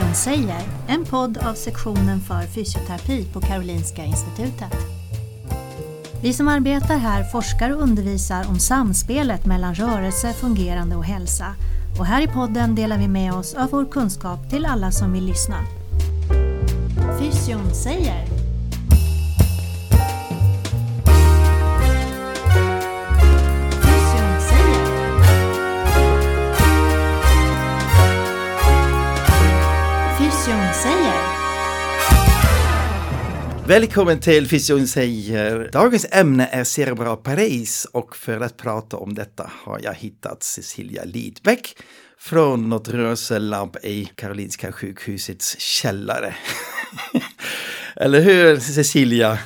Fysion säger, en podd av sektionen för fysioterapi på Karolinska Institutet. Vi som arbetar här forskar och undervisar om samspelet mellan rörelse, fungerande och hälsa. Och här i podden delar vi med oss av vår kunskap till alla som vill lyssna. Fysion säger Fysion säger Välkommen till Fysion säger. Dagens ämne är cerebral pares och för att prata om detta har jag hittat Cecilia Lidbeck från något rörelselabb i Karolinska sjukhusets källare. Eller hur Cecilia?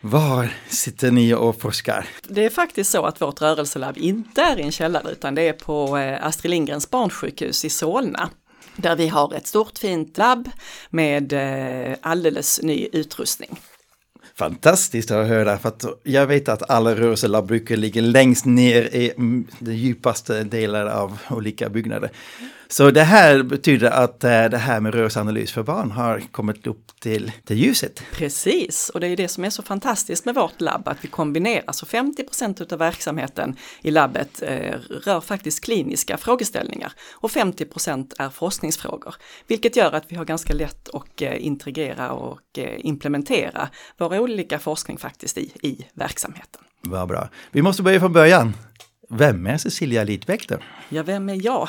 Var sitter ni och forskar? Det är faktiskt så att vårt rörelselabb inte är i en källare utan det är på eh, Astrid Lindgrens barnsjukhus i Solna. Där vi har ett stort fint labb med eh, alldeles ny utrustning. Fantastiskt att höra för att jag vet att alla rörelselabb brukar ligga längst ner i de djupaste delar av olika byggnader. Så det här betyder att eh, det här med rörelseanalys för barn har kommit upp till, till ljuset. Precis, och det är det som är så fantastiskt med vårt labb, att vi kombinerar. Så 50% av verksamheten i labbet eh, rör faktiskt kliniska frågeställningar och 50% är forskningsfrågor. Vilket gör att vi har ganska lätt att eh, integrera och eh, implementera våra olika forskning faktiskt i, i verksamheten. Vad bra. Vi måste börja från början. Vem är Cecilia Lidbeck då? Ja, vem är jag?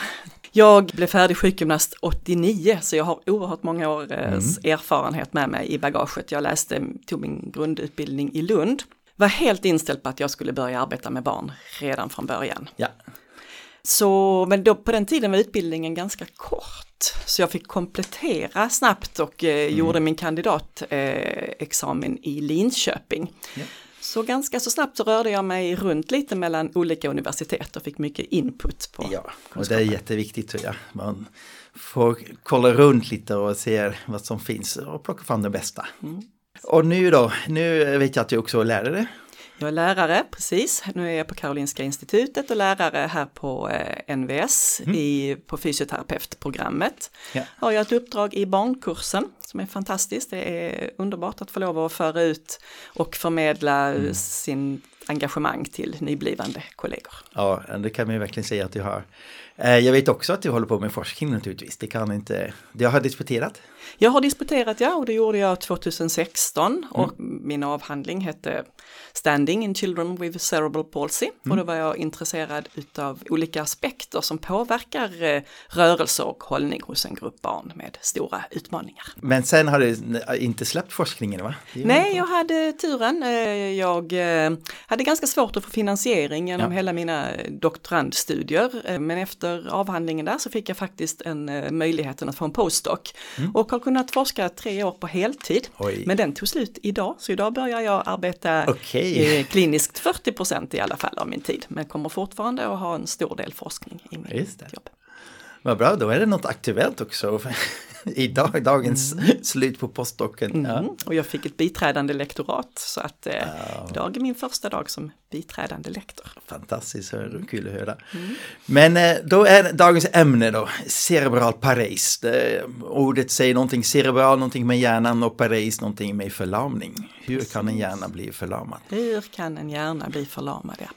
Jag blev färdig sjukgymnast 89 så jag har oerhört många års Mm. erfarenhet med mig i bagaget. Jag läste, tog min grundutbildning i Lund. Var helt inställd på att jag skulle börja arbeta med barn redan från början. Ja, Så, men då, på den tiden var utbildningen ganska kort. Så jag fick komplettera snabbt och eh, gjorde min kandidatexamen eh, i Linköping. Ja. Så ganska så snabbt så rörde jag mig runt lite mellan olika universitet och fick mycket input på ja. och det är jätteviktigt tror jag. Man får kolla runt lite och se vad som finns och plocka fram det bästa. Och nu då, nu vet jag att du också är lärare. Jag är lärare, precis. Nu är jag på Karolinska institutet och lärare här på eh, NVS i, på fysioterapeutprogrammet. Ja. Har jag ett uppdrag i barnkursen som är fantastiskt. Det är underbart att få lov att föra ut och förmedla eh, sin engagemang till nyblivande kollegor. Ja, det kan man ju verkligen säga att du har. Eh, Jag vet också att du håller på med forskning naturligtvis. Det kan inte, jag har disputerat. Jag har disputerat, ja, och det gjorde jag 2016 och min avhandling hette Standing in Children with Cerebral Palsy och då var jag intresserad utav olika aspekter som påverkar eh, rörelse och hållning hos en grupp barn med stora utmaningar. Men sen har du inte släppt forskningen va? Nej, jag hade turen. Eh, Jag eh, hade ganska svårt att få finansiering genom Ja. hela mina doktorandstudier. Men efter avhandlingen där så fick jag faktiskt en möjligheten att få en postdoc. Och har kunnat forska tre år på heltid. Mm. Oj. Men den tog slut idag, så idag börjar jag arbeta Okej. eh, kliniskt 40 procent i alla fall av min tid. Men kommer fortfarande att ha en stor del forskning i mitt jobb. Vad bra, då är det något aktuellt också. Idag, dagens slut på postdocken. Ja. Mm. Och jag fick ett biträdande lektorat så att eh, idag är min första dag som biträdande lektor. Fantastiskt, så kul att höra. Men eh, då är dagens ämne då cerebral pares. Det, ordet säger någonting cerebral, någonting med hjärnan och pares, någonting med förlamning. Hur kan en hjärna bli förlamad? Hur kan en hjärna bli förlamad? Ja.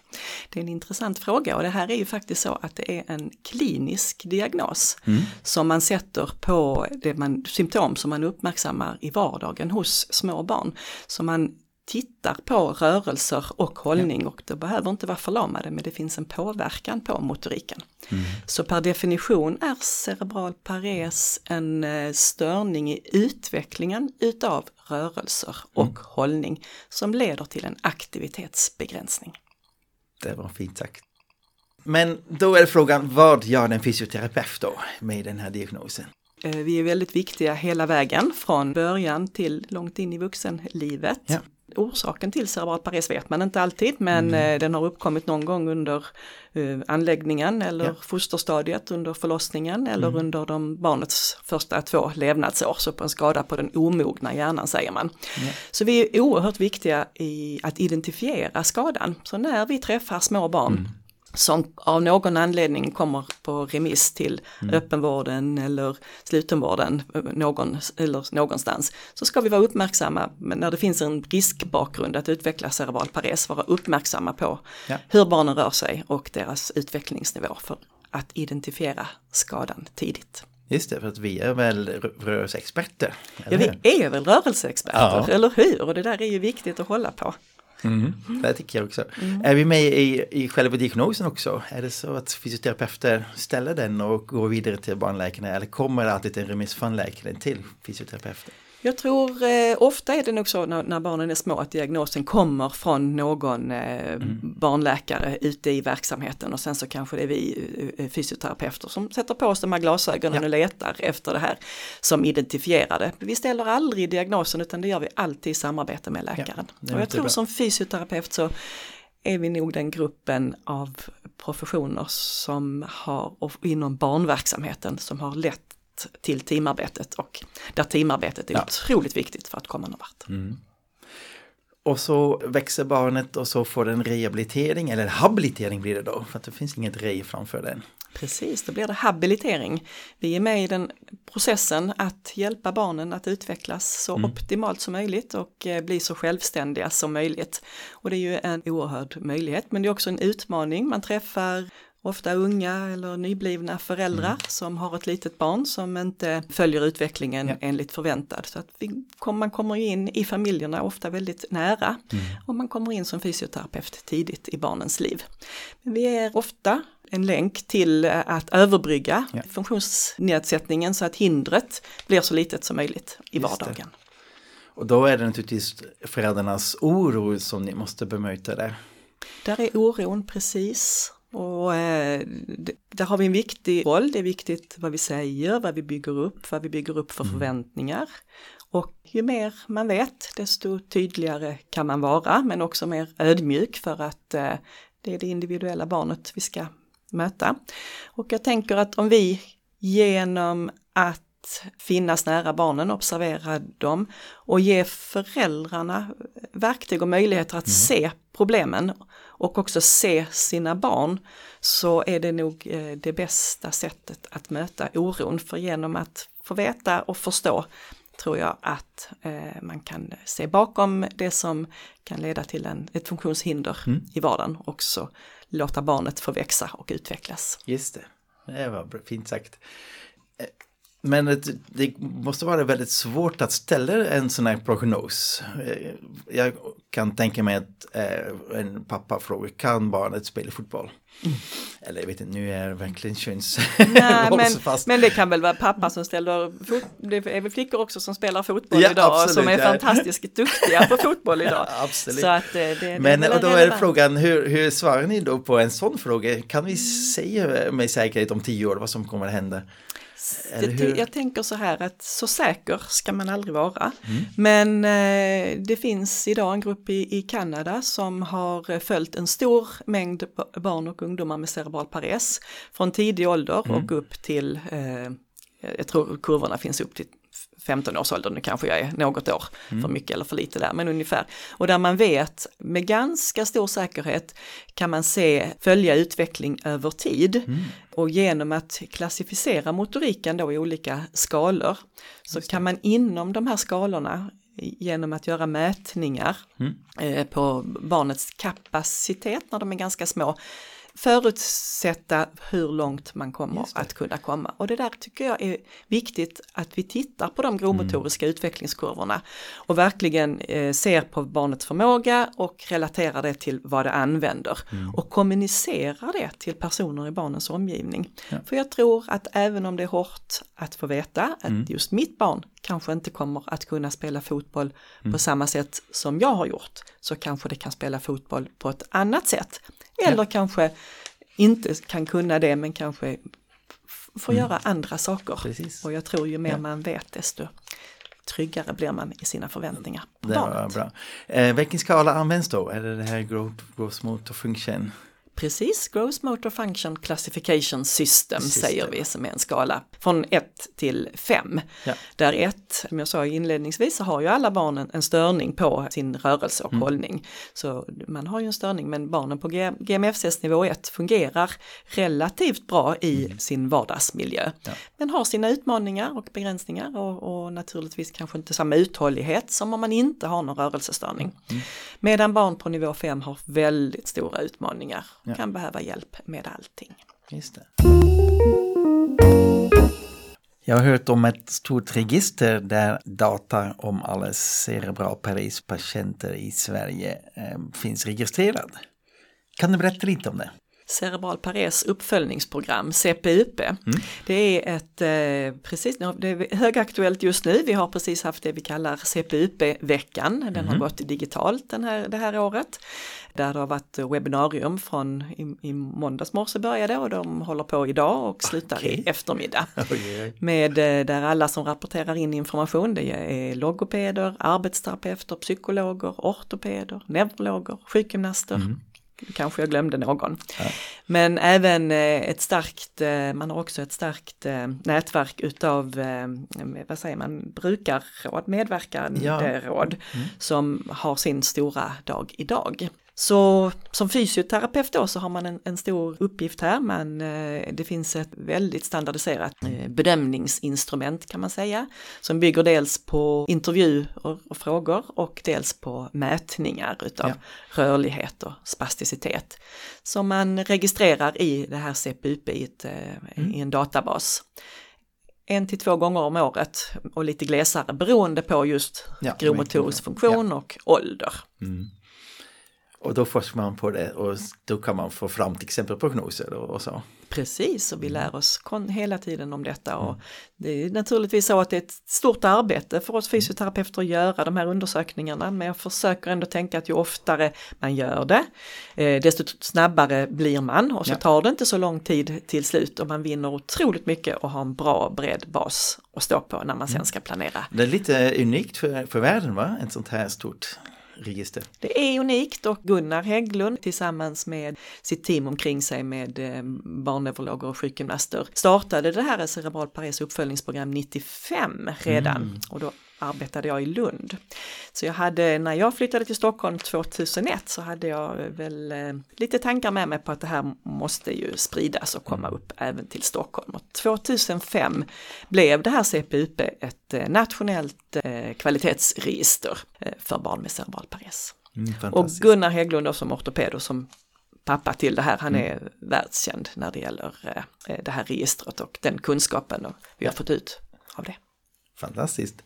Det är en intressant fråga och det här är ju faktiskt så att det är en klinisk diagnos som man sätter på det man, symptom som man uppmärksammar i vardagen hos små barn. Så man tittar på rörelser och hållning och det behöver inte vara förlamade men det finns en påverkan på motoriken. Så per definition är cerebral pares en eh, störning i utvecklingen utav rörelser och hållning som leder till en aktivitetsbegränsning. Det var fint sagt. Men då är frågan, vad gör en fysioterapeut då med den här diagnosen? Eh, Vi är väldigt viktiga hela vägen från början till långt in i vuxenlivet. Ja. Orsaken till cerebral pares vet man inte alltid men eh, den har uppkommit någon gång under eh, anläggningen eller Ja. fosterstadiet under förlossningen eller under de barnets första två levnadsår, så på en skada på den omogna hjärnan säger man. Så vi är oerhört viktiga i att identifiera skadan. Så när vi träffar små barn som av någon anledning kommer på remiss till mm. öppenvården eller slutenvården någon, eller någonstans så ska vi vara uppmärksamma när det finns en riskbakgrund att utveckla cerebral pares, vara uppmärksamma på ja. hur barnen rör sig och deras utvecklingsnivå för att identifiera skadan tidigt. Just det, för att vi är väl rörelseexperter? Ja, vi är väl rörelseexperter, ja. eller hur? Och det där är ju viktigt att hålla på. Mm, det tycker jag också. Mm. Är vi med i, i själva diagnosen också? Är det så att fysioterapeuter ställer den och går vidare till barnläkarna eller kommer det alltid en remiss från läkaren till fysioterapeuten? Jag tror eh, ofta är det nog så när, när, barnen är små att diagnosen kommer från någon eh, mm. barnläkare ute i verksamheten och sen så kanske det är vi eh, fysioterapeuter som sätter på oss de här glasögonen ja. och letar efter det här som identifierar det. Vi ställer aldrig diagnosen utan det gör vi alltid i samarbete med läkaren. Ja, och jag tror bra. som fysioterapeut så är vi nog den gruppen av professioner som har, inom barnverksamheten som har till teamarbetet och där teamarbetet är ja. otroligt viktigt för att komma någon vart. Mm. Och så växer barnet och så får den rehabilitering, eller habilitering blir det då, för att det finns inget re framför den. Precis, då blir det habilitering. Vi är med i den processen att hjälpa barnen att utvecklas så mm. optimalt som möjligt och eh, bli så självständiga som möjligt. Och det är ju en oerhörd möjlighet, men det är också en utmaning. Man träffar ofta unga eller nyblivna föräldrar mm. som har ett litet barn som inte följer utvecklingen ja. enligt förväntad. Så att vi, man kommer in i familjerna ofta väldigt nära mm. och man kommer in som fysioterapeut tidigt i barnens liv. Men vi är ofta en länk till att överbrygga ja. funktionsnedsättningen så att hindret blir så litet som möjligt i Just vardagen. Det. Och då är det naturligtvis föräldrarnas oro som ni måste bemöta där. Där är oron precis och eh, där har vi en viktig roll, det är viktigt vad vi säger, vad vi bygger upp, vad vi bygger upp för mm. förväntningar. Och ju mer man vet, desto tydligare kan man vara, men också mer ödmjuk för att eh, det är det individuella barnet vi ska möta. Och jag tänker att om vi genom att finnas nära barnen, observera dem och ge föräldrarna verktyg och möjligheter att mm. se problemen och också se sina barn så är det nog eh, det bästa sättet att möta oron för genom att få veta och förstå tror jag att eh, man kan se bakom det som kan leda till en, ett funktionshinder mm. i vardagen också låta barnet få växa och utvecklas. Just det, det var fint sagt. Men det, måste vara väldigt svårt att ställa en sån här prognos. Eh, jag kan tänka mig att eh, en pappa frågar, kan barnet spela fotboll? Mm. Eller jag vet inte, nu är det verkligen köns... Nej, men, men det kan väl vara pappa som ställer, fot, det är väl flickor också som spelar fotboll ja, idag absolut, som är ja. fantastiskt duktiga på fotboll idag. Ja, absolut. Så att eh, det, det, men och då är det frågan, hur, hur svarar ni då på en sån fråga? Kan vi säga med säkerhet om tio år vad som kommer att hända? Jag, jag, tänker så här att så säker ska man aldrig vara. Mm. Men eh, det finns idag en grupp i, i Kanada som har följt en stor mängd barn och ungdomar med cerebral pares från tidig ålder mm. och upp till, eh, jag tror kurvorna finns upp till 15-årsåldern, nu kanske jag är något år mm. för mycket eller för lite där, men ungefär. Och där man vet med ganska stor säkerhet kan man se, följa utveckling över tid. Mm. Och genom att klassificera motoriken då i olika skalor så kan man inom de här skalorna genom att göra mätningar mm. eh, på barnets kapacitet när de är ganska små förutsätta hur långt man kommer att kunna komma. Och det där tycker jag är viktigt att vi tittar på de gromotoriska mm. utvecklingskurvorna och verkligen eh, ser på barnets förmåga och relaterar det till vad det använder mm. och kommunicerar det till personer i barnens omgivning. Ja. För jag tror att även om det är hårt att få veta att mm. just mitt barn kanske inte kommer att kunna spela fotboll mm. på samma sätt som jag har gjort så kanske det kan spela fotboll på ett annat sätt eller kanske inte kan kunna det men kanske får mm. göra andra saker. Precis. Och jag tror ju mer man vet desto tryggare blir man i sina förväntningar på det barnet. Bra. Eh, vilken skala används då? Är det det här growth, growth motor function? Precis, Gross Motor Function Classification System, System. säger vi som är en skala från 1 till 5. Ja. Där 1, som jag sa inledningsvis, så har ju alla barnen en störning på sin rörelse Mm. och hållning. Så man har ju en störning men barnen på G- GMFCs nivå 1 fungerar relativt bra i Mm. sin vardagsmiljö. Men har sina utmaningar och begränsningar och, och naturligtvis kanske inte samma uthållighet som om man inte har någon rörelsestörning. Mm. Medan barn på nivå 5 har väldigt stora utmaningar och kan behöva hjälp med allting. Just det. Jag har hört om ett stort register där data om alla cerebral patienter i Sverige eh, finns registrerad. Kan du berätta lite om det? Cerebral pares uppföljningsprogram, CPUP. Det är ett, eh, precis, det är högaktuellt just nu. Vi har precis haft det vi kallar CPUP-veckan. Den har gått digitalt den här, det här året. Där det har varit webbinarium från i, i måndags morse började och de håller på idag och slutar Okej. i eftermiddag. Med eh, där alla som rapporterar in information, det är logopeder, arbetsterapeuter, psykologer, ortopeder, neurologer, sjukgymnaster. Kanske jag glömde någon. Men även eh, ett starkt, eh, man har också ett starkt eh, nätverk utav, vad säger man, brukarråd, medverkande Ja. råd som har sin stora dag idag. Så som fysioterapeut då så har man en, en stor uppgift här men eh, det finns ett väldigt standardiserat eh, bedömningsinstrument kan man säga som bygger dels på intervjuer och frågor och dels på mätningar utav Ja. rörlighet och spasticitet som man registrerar i det här CPUP i, ett, eh, i en databas. En till två gånger om året och lite glesare beroende på just Ja, grovmotorisk funktion och ålder. Och då forskar man på det och då kan man få fram till exempel prognoser och, så. Precis, och vi lär oss hela tiden om detta och Mm. det är naturligtvis så att det är ett stort arbete för oss fysioterapeuter att göra de här undersökningarna men jag försöker ändå tänka att ju oftare man gör det eh, desto snabbare blir man och så Ja. tar det inte så lång tid till slut och man vinner otroligt mycket och har en bra bred bas att stå på när man sen ska planera Det är lite unikt för, för världen va? Ett sånt här stort register. Det är unikt och Gunnar Hägglund tillsammans med sitt team omkring sig med eh, barnneurologer och sjukgymnaster startade det här Cerebral Pares uppföljningsprogram 95 redan och då arbetade jag i Lund. Så jag hade, när jag flyttade till Stockholm 2001 så hade jag väl eh, lite tankar med mig på att det här måste ju spridas och komma upp även till Stockholm. Och 2005 blev det här CPUP ett eh, nationellt eh, kvalitetsregister för barn med cerebral pares. Mm, Och. Gunnar Hägglund som ortoped och som pappa till det här, han är världskänd när det gäller det här registret och den kunskapen och vi har fått ut av det. Fantastiskt.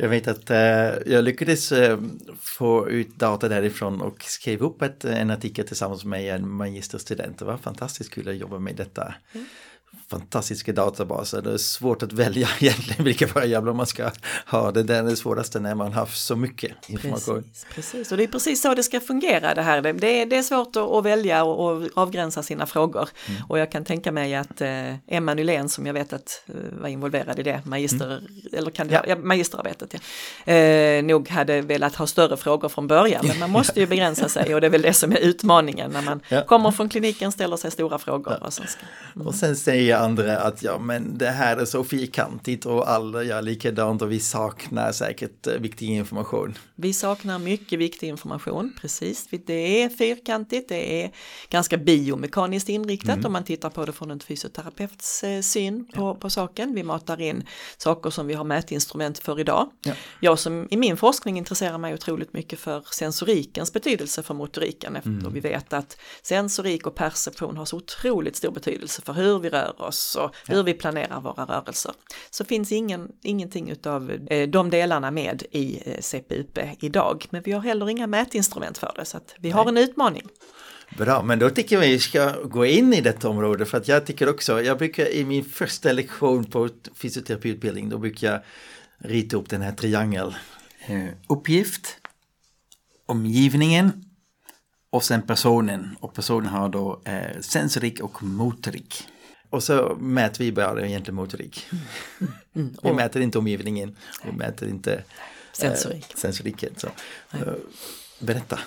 Jag vet att eh, jag lyckades eh, få ut data därifrån och skrev upp ett, en artikel tillsammans med en magisterstudent. Det var fantastiskt kul att jobba med detta. Mm. Fantastiska databaser. Det är svårt att välja egentligen vilka variabler man ska ha. Det är det svåraste när man har så mycket information. Precis, precis, och det är precis så det ska fungera det här. Det, är, det är svårt att, välja och, avgränsa sina frågor. Mm. Och jag kan tänka mig att eh, Emma Nylén som jag vet att eh, var involverad i det, magister, eller kan, ja. Mm. Ja. magisterarbetet, ja. eh, nog hade velat ha större frågor från början. Men man måste ju begränsa sig och det är väl det som är utmaningen när man Ja. kommer från kliniken, ställer sig stora frågor. Och sen ska, Och sen säger andra att ja men det här är så fyrkantigt och alla gör likadant och vi saknar säkert eh, viktig information. Vi saknar mycket viktig information, precis. Det är fyrkantigt, det är ganska biomekaniskt inriktat Mm. om man tittar på det från en fysioterapeuts eh, syn på, på saken. Vi matar in saker som vi har mätinstrument för idag. Ja. Jag som i min forskning intresserar mig otroligt mycket för sensorikens betydelse för motoriken eftersom Mm. vi vet att sensorik och perception har så otroligt stor betydelse för hur vi rör oss och hur vi planerar våra rörelser. Så finns ingen, ingenting utav eh, de delarna med i eh, CPUP idag, men vi har heller inga mätinstrument för det så att vi har en utmaning. Bra, men då tycker jag vi ska gå in i detta område för att jag tycker också, jag brukar i min första lektion på fysioterapiutbildning, då brukar jag rita upp den här triangeln. Eh, uppgift, omgivningen och sen personen. Och personen har då eh, sensorik och motorik. Och så mäter vi bara egentligen motorik. Vi mäter inte omgivningen, vi mäter inte eh, Sensorik. sensoriken. Så. Eh, Berätta.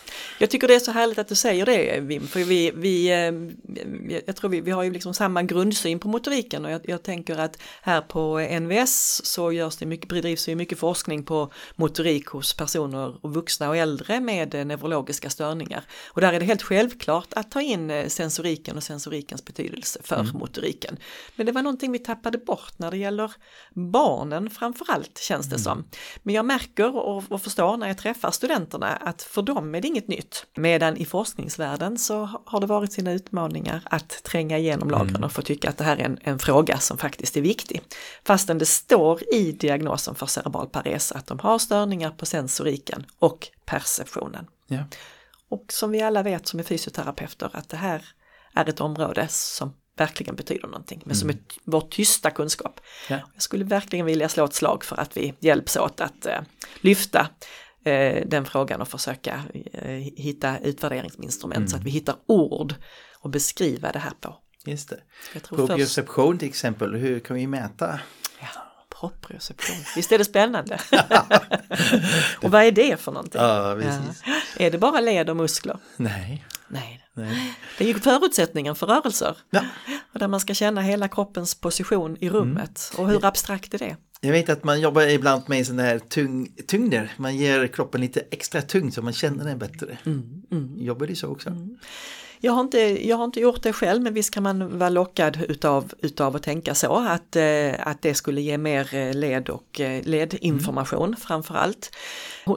Jag tycker det är så härligt att du säger det Wim, för vi, vi, eh, jag tror vi, vi har ju liksom samma grundsyn på motoriken och jag, jag tänker att här på NVS så görs det mycket, bedrivs det mycket forskning på motorik hos personer och vuxna och äldre med eh, neurologiska störningar. Och där är det helt självklart att ta in eh, sensoriken och sensorikens betydelse för mm. motoriken. Men det var någonting vi tappade bort när det gäller barnen framförallt känns det mm. som. Men jag märker och, och förstår när jag träffar studenterna att för dem är det inget nytt. Medan i forskningsvärlden så har det varit sina utmaningar att tränga igenom lagren mm. och få tycka att det här är en, en fråga som faktiskt är viktig. Fastän det står i diagnosen för cerebral pares att de har störningar på sensoriken och perceptionen. Ja. Och som vi alla vet som är fysioterapeuter att det här är ett område som verkligen betyder någonting, men som är vår tysta kunskap. Ja. Jag skulle verkligen vilja slå ett slag för att vi hjälps åt att eh, lyfta den frågan och försöka eh, hitta utvärderingsinstrument mm. så att vi hittar ord och beskriva det här på. Just det. Proprioception till exempel, hur kan vi mäta? Ja, proprioception, visst är det spännande? och vad är det för någonting? Ja, precis. Ja. Är det bara led och muskler? Nej. Nej. Nej. Det är ju förutsättningen för rörelser. Ja. Och där man ska känna hela kroppens position i rummet. Mm. Och hur abstrakt är det? Jag vet att man jobbar ibland med sådana här tung, tyngder. Man ger kroppen lite extra tyngd så man känner den bättre. Mm, mm. Jobbar du så också? Mm. Jag har, inte, jag har inte gjort det själv men visst kan man vara lockad utav, utav att tänka så att, eh, att det skulle ge mer eh, led och eh, ledinformation mm. framförallt.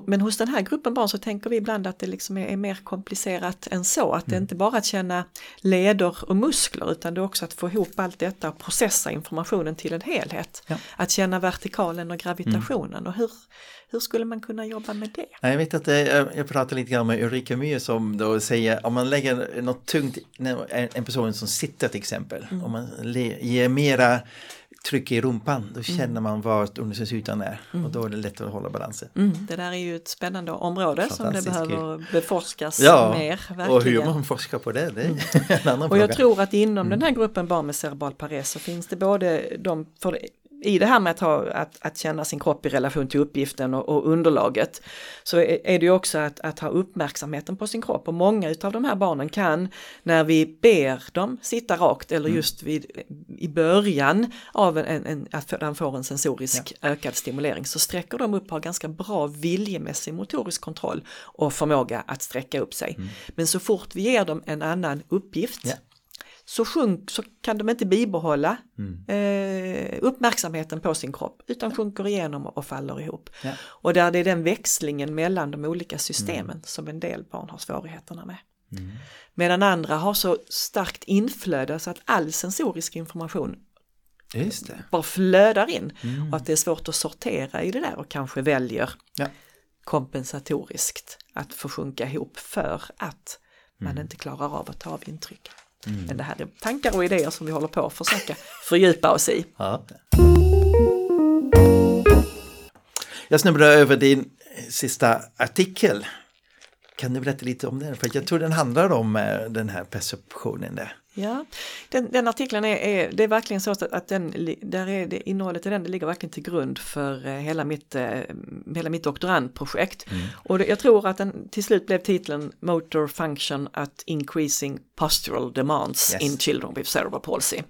Men hos den här gruppen barn så tänker vi ibland att det liksom är, är mer komplicerat än så. Att det är mm. inte bara att känna leder och muskler utan det är också att få ihop allt detta och processa informationen till en helhet. Ja. Att känna vertikalen och gravitationen mm. och hur, hur skulle man kunna jobba med det? Jag vet att jag pratade lite grann med Ulrika Myhr som då säger om man lägger något tungt, en person som sitter till exempel, mm. om man ger mera tryck i rumpan, då känner mm. man var undersöksytan är mm. och då är det lättare att hålla balansen. Mm. Det där är ju ett spännande område som det behöver beforskas ja, mer. Verkligen. Och hur man forskar på det, det är mm. en annan Och jag fråga. tror att inom den här mm. gruppen barn med cerebral pares så finns det både de, för i det här med att, ha, att, att känna sin kropp i relation till uppgiften och, och underlaget så är, är det ju också att, att, ha uppmärksamheten på sin kropp och många utav de här barnen kan när vi ber dem sitta rakt eller mm. just vid, i början av en, en, en att de får en sensorisk ja. ökad stimulering så sträcker de upp och har ganska bra viljemässig motorisk kontroll och förmåga att sträcka upp sig. Mm. Men så fort vi ger dem en annan uppgift ja så, sjunk, så kan de inte bibehålla mm. eh, uppmärksamheten på sin kropp utan sjunker igenom och faller ihop. Ja. Och där det är den växlingen mellan de olika systemen mm. som en del barn har svårigheterna med. Mm. Medan andra har så starkt inflöde så att all sensorisk information bara flödar in mm. och att det är svårt att sortera i det där och kanske väljer ja. kompensatoriskt att få sjunka ihop för att man mm. inte klarar av att ta av intryck. Mm. Men det här är tankar och idéer som vi håller på att försöka fördjupa oss i. Ja. Jag snubblade över din sista artikel. Kan du berätta lite om den? För jag tror den handlar om eh, den här perceptionen där. Ja, den, den artikeln är, är, det är verkligen så att den, där är det, innehållet i den det ligger verkligen till grund för eh, hela mitt, eh, hela mitt doktorandprojekt. Mm. Och det, jag tror att den till slut blev titeln Motor Function at Increasing Postural Demands yes. in Children with Cerebral Palsy.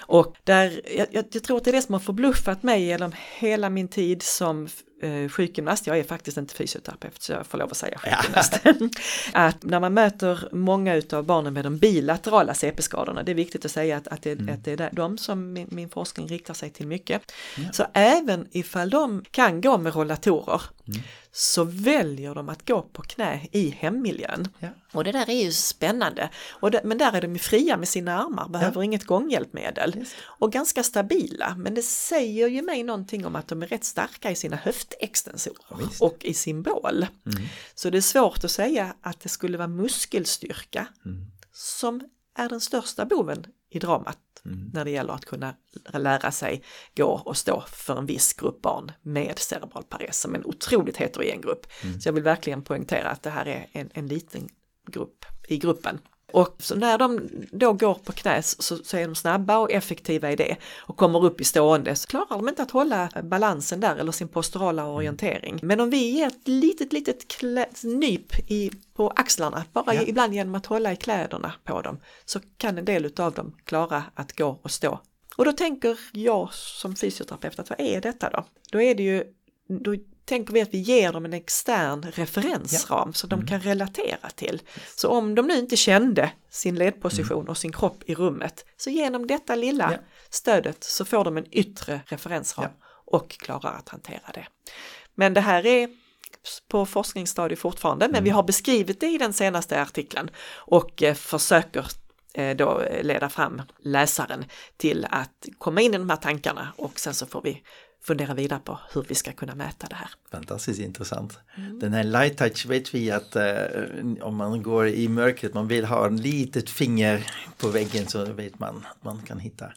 Och där, jag, jag, tror att det är det som har förbluffat mig genom hela min tid som eh, sjukgymnast, jag är faktiskt inte fysioterapeut så jag får lov att säga sjukgymnast, att när man möter många utav barnen med de bilaterala CP-skadorna, det är viktigt att säga att, att, det, mm. att det är de som min, min, forskning riktar sig till mycket. Ja. Så även ifall de kan gå med rollatorer mm. så väljer de att gå på knä i hemmiljön. Ja. Och det där är ju spännande. Det, men där är de ju fria med sina armar, behöver ja. inget gånghjälpmedel. Och ganska stabila, men det säger ju mig någonting om att de är rätt starka i sina höftextensorer och i sin bål. Mm. Så det är svårt att säga att det skulle vara muskelstyrka mm. som är den största boven i dramat mm. när det gäller att kunna lära sig gå och stå för en viss grupp barn med cerebral pares som en otroligt heterogen grupp. Mm. Så jag vill verkligen poängtera att det här är en, en liten grupp i gruppen. Och så när de då går på knäs så, så är de snabba och effektiva i det och kommer upp i stående så klarar de inte att hålla balansen där eller sin posturala orientering. Men om vi ger ett litet, litet klä, nyp i, på axlarna, bara ja. ibland genom att hålla i kläderna på dem, så kan en del av dem klara att gå och stå. Och då tänker jag som fysioterapeut att vad är detta då? Då är det ju, då tänker vi att vi ger dem en extern referensram ja. så de mm. kan relatera till. Så om de nu inte kände sin ledposition mm. och sin kropp i rummet, så genom detta lilla ja. stödet så får de en yttre referensram ja. och klarar att hantera det. Men det här är på forskningsstadiet fortfarande, men mm. vi har beskrivit det i den senaste artikeln och eh, försöker eh, då leda fram läsaren till att komma in i de här tankarna och sen så får vi fundera vidare på hur vi ska kunna mäta det här. Fantastiskt intressant. Mm. Den här light touch vet vi att eh, om man går i mörkret, man vill ha en litet finger på väggen så vet man att man kan hitta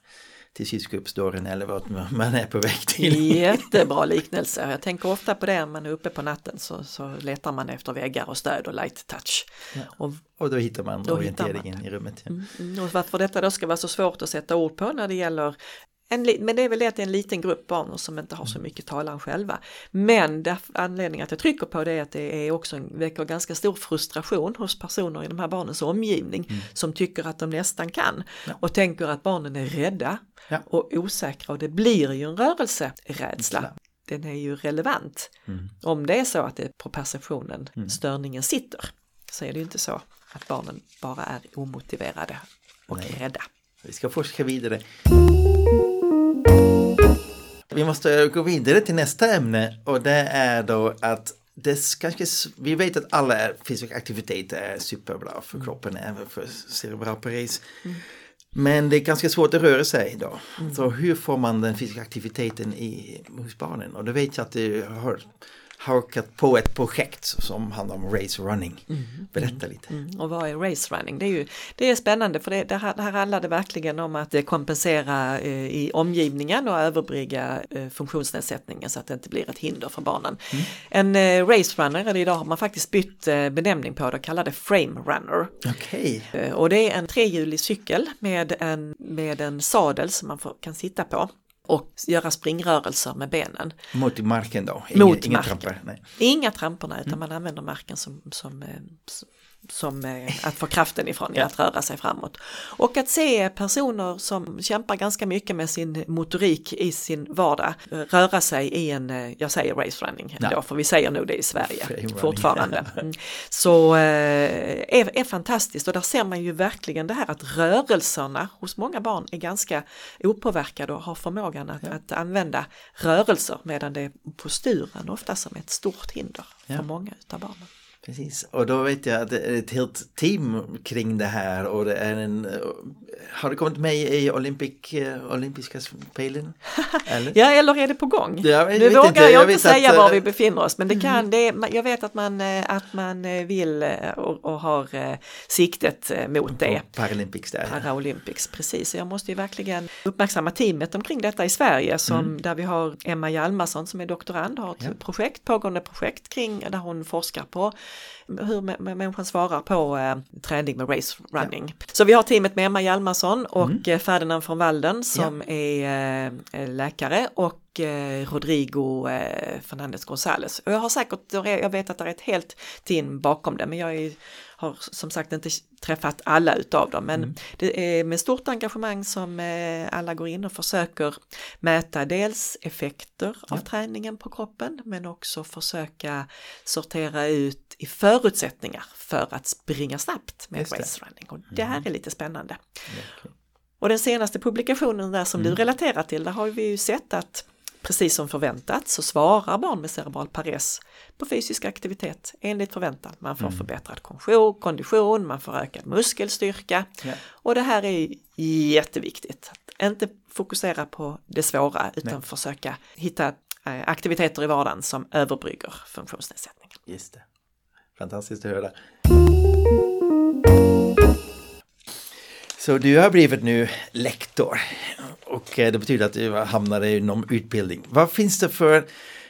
till kylskåpsdörren eller vad man är på väg till. Jättebra liknelse. Jag tänker ofta på det när man är uppe på natten så, så letar man efter väggar och stöd och light touch. Ja. Och, och, då hittar man då orienteringen hittar man. i rummet. Ja. Mm, mm. Och varför detta då ska vara så svårt att sätta ord på när det gäller en, men det är väl det att det är en liten grupp barn som inte har så mycket talan själva. Men anledningen att jag trycker på det är att det är också väcker ganska stor frustration hos personer i de här barnens omgivning mm. som tycker att de nästan kan ja. och tänker att barnen är rädda ja. och osäkra och det blir ju en rörelserädsla. Den är ju relevant. Mm. Om det är så att det är på perceptionen mm. störningen sitter så är det ju inte så att barnen bara är omotiverade och Nej. rädda. Vi ska forska vidare. Vi måste gå vidare till nästa ämne och det är då att det kanske, vi vet att alla fysisk aktivitet är superbra för mm. kroppen, även för cerebral pares. Mm. Men det är ganska svårt att röra sig då. Mm. Så hur får man den fysiska aktiviteten i, hos barnen? Och då vet jag att det har hakat på ett projekt som handlar om race running. Mm. Berätta lite. Mm. Och vad är race running? Det är ju det är spännande för det, det, här, det här handlade verkligen om att kompensera eh, i omgivningen och överbrygga eh, funktionsnedsättningen så att det inte blir ett hinder för barnen. Mm. En eh, race runner, eller idag har man faktiskt bytt eh, benämning på det och kallar det frame runner. Okay. Eh, och det är en trehjulig cykel med en, med en sadel som man får, kan sitta på och göra springrörelser med benen. Mot marken då? Inga, Mot inga marken. trampor? Nej. Inga trampor utan mm. man använder marken som, som, eh, som eh, att få kraften ifrån, ja. att röra sig framåt. Och att se personer som kämpar ganska mycket med sin motorik i sin vardag röra sig i en, eh, jag säger race running ja. då, för vi säger nog det i Sverige fortfarande. Mm. Så är, är fantastiskt och där ser man ju verkligen det här att rörelserna hos många barn är ganska opåverkade och har förmågan att, ja. att använda rörelser medan det är posturen ofta som är ett stort hinder för många utav barnen. Precis, och då vet jag att det är ett helt team kring det här och det är en... Har det kommit med i Olympic, eh, olympiska spelen? Eller? ja, eller är det på gång? Jag, nu vågar inte, jag, jag inte säga att, var vi befinner oss, men det kan, mm. det, jag vet att man, eh, att man eh, vill och, och har siktet mot det. Paralympics där. Paralympics, precis. Jag måste ju verkligen uppmärksamma teamet omkring detta i Sverige som mm. där vi har Emma Hjalmarsson som är doktorand, har ett ja. projekt, pågående projekt kring där hon forskar på hur människan svarar på eh, träning med race running. Ja. Så vi har teamet med Emma Hjalmarsson och mm. Eh, Ferdinand von Walden som ja. är eh, läkare och eh, Rodrigo eh, Fernandez González. Och jag har säkert, jag vet att det är ett helt team bakom det men jag är har som sagt inte träffat alla utav dem, men mm. det är med stort engagemang som eh, alla går in och försöker mäta dels effekter ja. av träningen på kroppen, men också försöka sortera ut i förutsättningar för att springa snabbt med racerunning. Och det här mm. är lite spännande. Okay. Och den senaste publikationen där som mm. du relaterar till, där har vi ju sett att Precis som förväntat så svarar barn med cerebral pares på fysisk aktivitet enligt förväntan. Man får mm. förbättrad kondition, man får ökad muskelstyrka ja. och det här är jätteviktigt. Att inte fokusera på det svåra utan Nej. försöka hitta eh, aktiviteter i vardagen som överbrygger funktionsnedsättningen. Just det. Fantastiskt att höra. Så du har blivit nu lektor och eh, det betyder att du hamnar i någon utbildning. Vad finns det för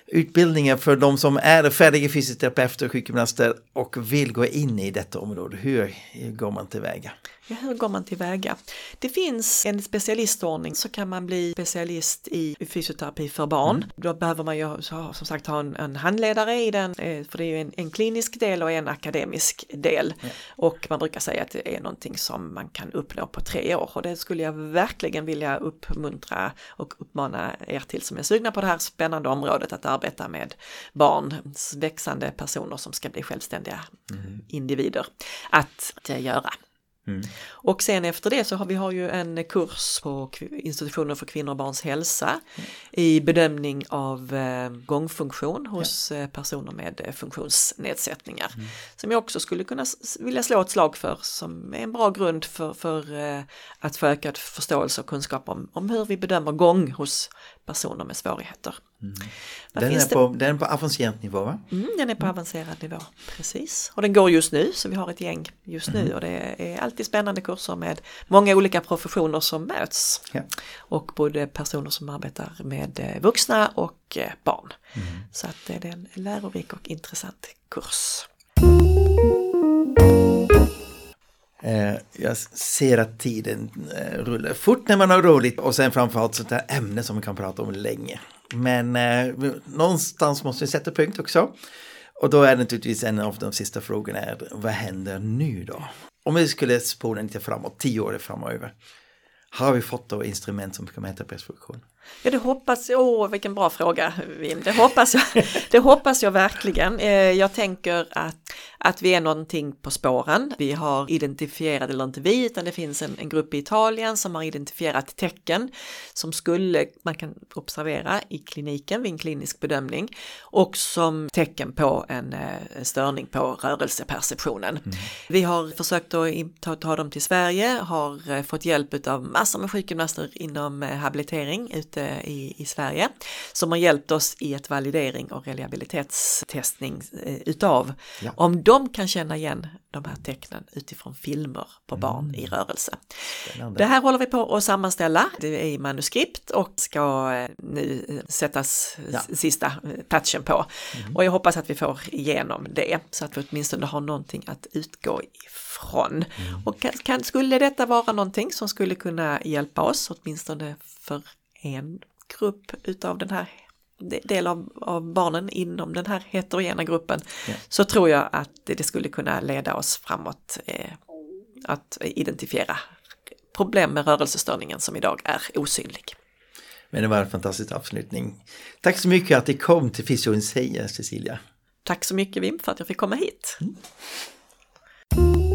utbildningar för de som är färdiga fysioterapeuter och sjukgymnaster och vill gå in i detta område. Hur går man tillväga? Ja, hur går man tillväga? Det finns en specialistordning så kan man bli specialist i fysioterapi för barn. Mm. Då behöver man ju som sagt ha en, en handledare i den, eh, för det är ju en, en klinisk del och en akademisk del. Mm. Och man brukar säga att det är någonting som man kan uppnå på tre år och det skulle jag verkligen vilja uppmuntra och uppmana er till som är sugna på det här spännande området att arbeta med barn, växande personer som ska bli självständiga mm. individer, att göra. Mm. Och sen efter det så har vi har ju en kurs på institutionen för kvinnor och barns hälsa mm. i bedömning av eh, gångfunktion hos ja. Eh, personer med eh, funktionsnedsättningar. Mm. Som jag också skulle kunna vilja slå ett slag för som är en bra grund för, för att få ökad förståelse och kunskap om, om hur vi bedömer gång hos personer med svårigheter. Mm. Den, är på, den är på avancerad nivå va? Mm, den är på avancerad nivå, precis. Och den går just nu så vi har ett gäng just nu mm. och det är alltid spännande kurser med många olika professioner som möts. Ja. Och både personer som arbetar med eh, vuxna och eh, barn. Mm. Så att det är en lärorik och intressant kurs. Eh, jag ser att tiden eh, rullar fort när man har roligt och sen framförallt sånt här ämne som vi kan prata om länge. Men eh, någonstans måste vi sätta punkt också. Och då är det naturligtvis en av de sista frågorna är, vad händer nu då? Om vi skulle spola lite framåt, tio år framöver. Har vi fått då instrument som kan mäta pressfunktion? Ja det hoppas jag, åh vilken bra fråga Wim, det hoppas jag, det hoppas jag verkligen. Eh, jag tänker att, att vi är någonting på spåren. Vi har identifierat, eller inte vi, utan det finns en, en grupp i Italien som har identifierat tecken som skulle, man kan observera i kliniken vid en klinisk bedömning och som tecken på en, eh, störning på rörelseperceptionen. Mm. Vi har försökt att ta, ta dem till Sverige, har eh, fått hjälp av massor med sjukgymnaster inom habilitering ute i, i Sverige som har hjälpt oss i ett validering och reliabilitetstestning eh, utav ja. om de kan känna igen de här tecknen utifrån filmer på barn mm. i rörelse. Spännande. Det här håller vi på att sammanställa, det är i manuskript och ska eh, nu eh, sättas ja. sista patchen på. Mm. Och jag hoppas att vi får igenom det så att vi åtminstone har någonting att utgå ifrån. Mm. Och kan, skulle detta vara någonting som skulle kunna hjälpa oss, åtminstone för en grupp utav den här del av, av barnen inom den här heterogena gruppen ja. så tror jag att det skulle kunna leda oss framåt eh, att identifiera problem med rörelsestörningen som idag är osynlig. Men det var en fantastisk avslutning. Tack så mycket att du kom till Fysion säger Cecilia. Tack så mycket Wim för att jag fick komma hit. Mm.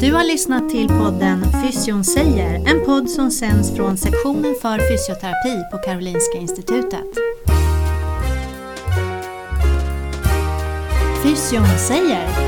Du har lyssnat till podden Fysion säger, en podd som sänds från sektionen för fysioterapi på Karolinska Institutet. Fysion säger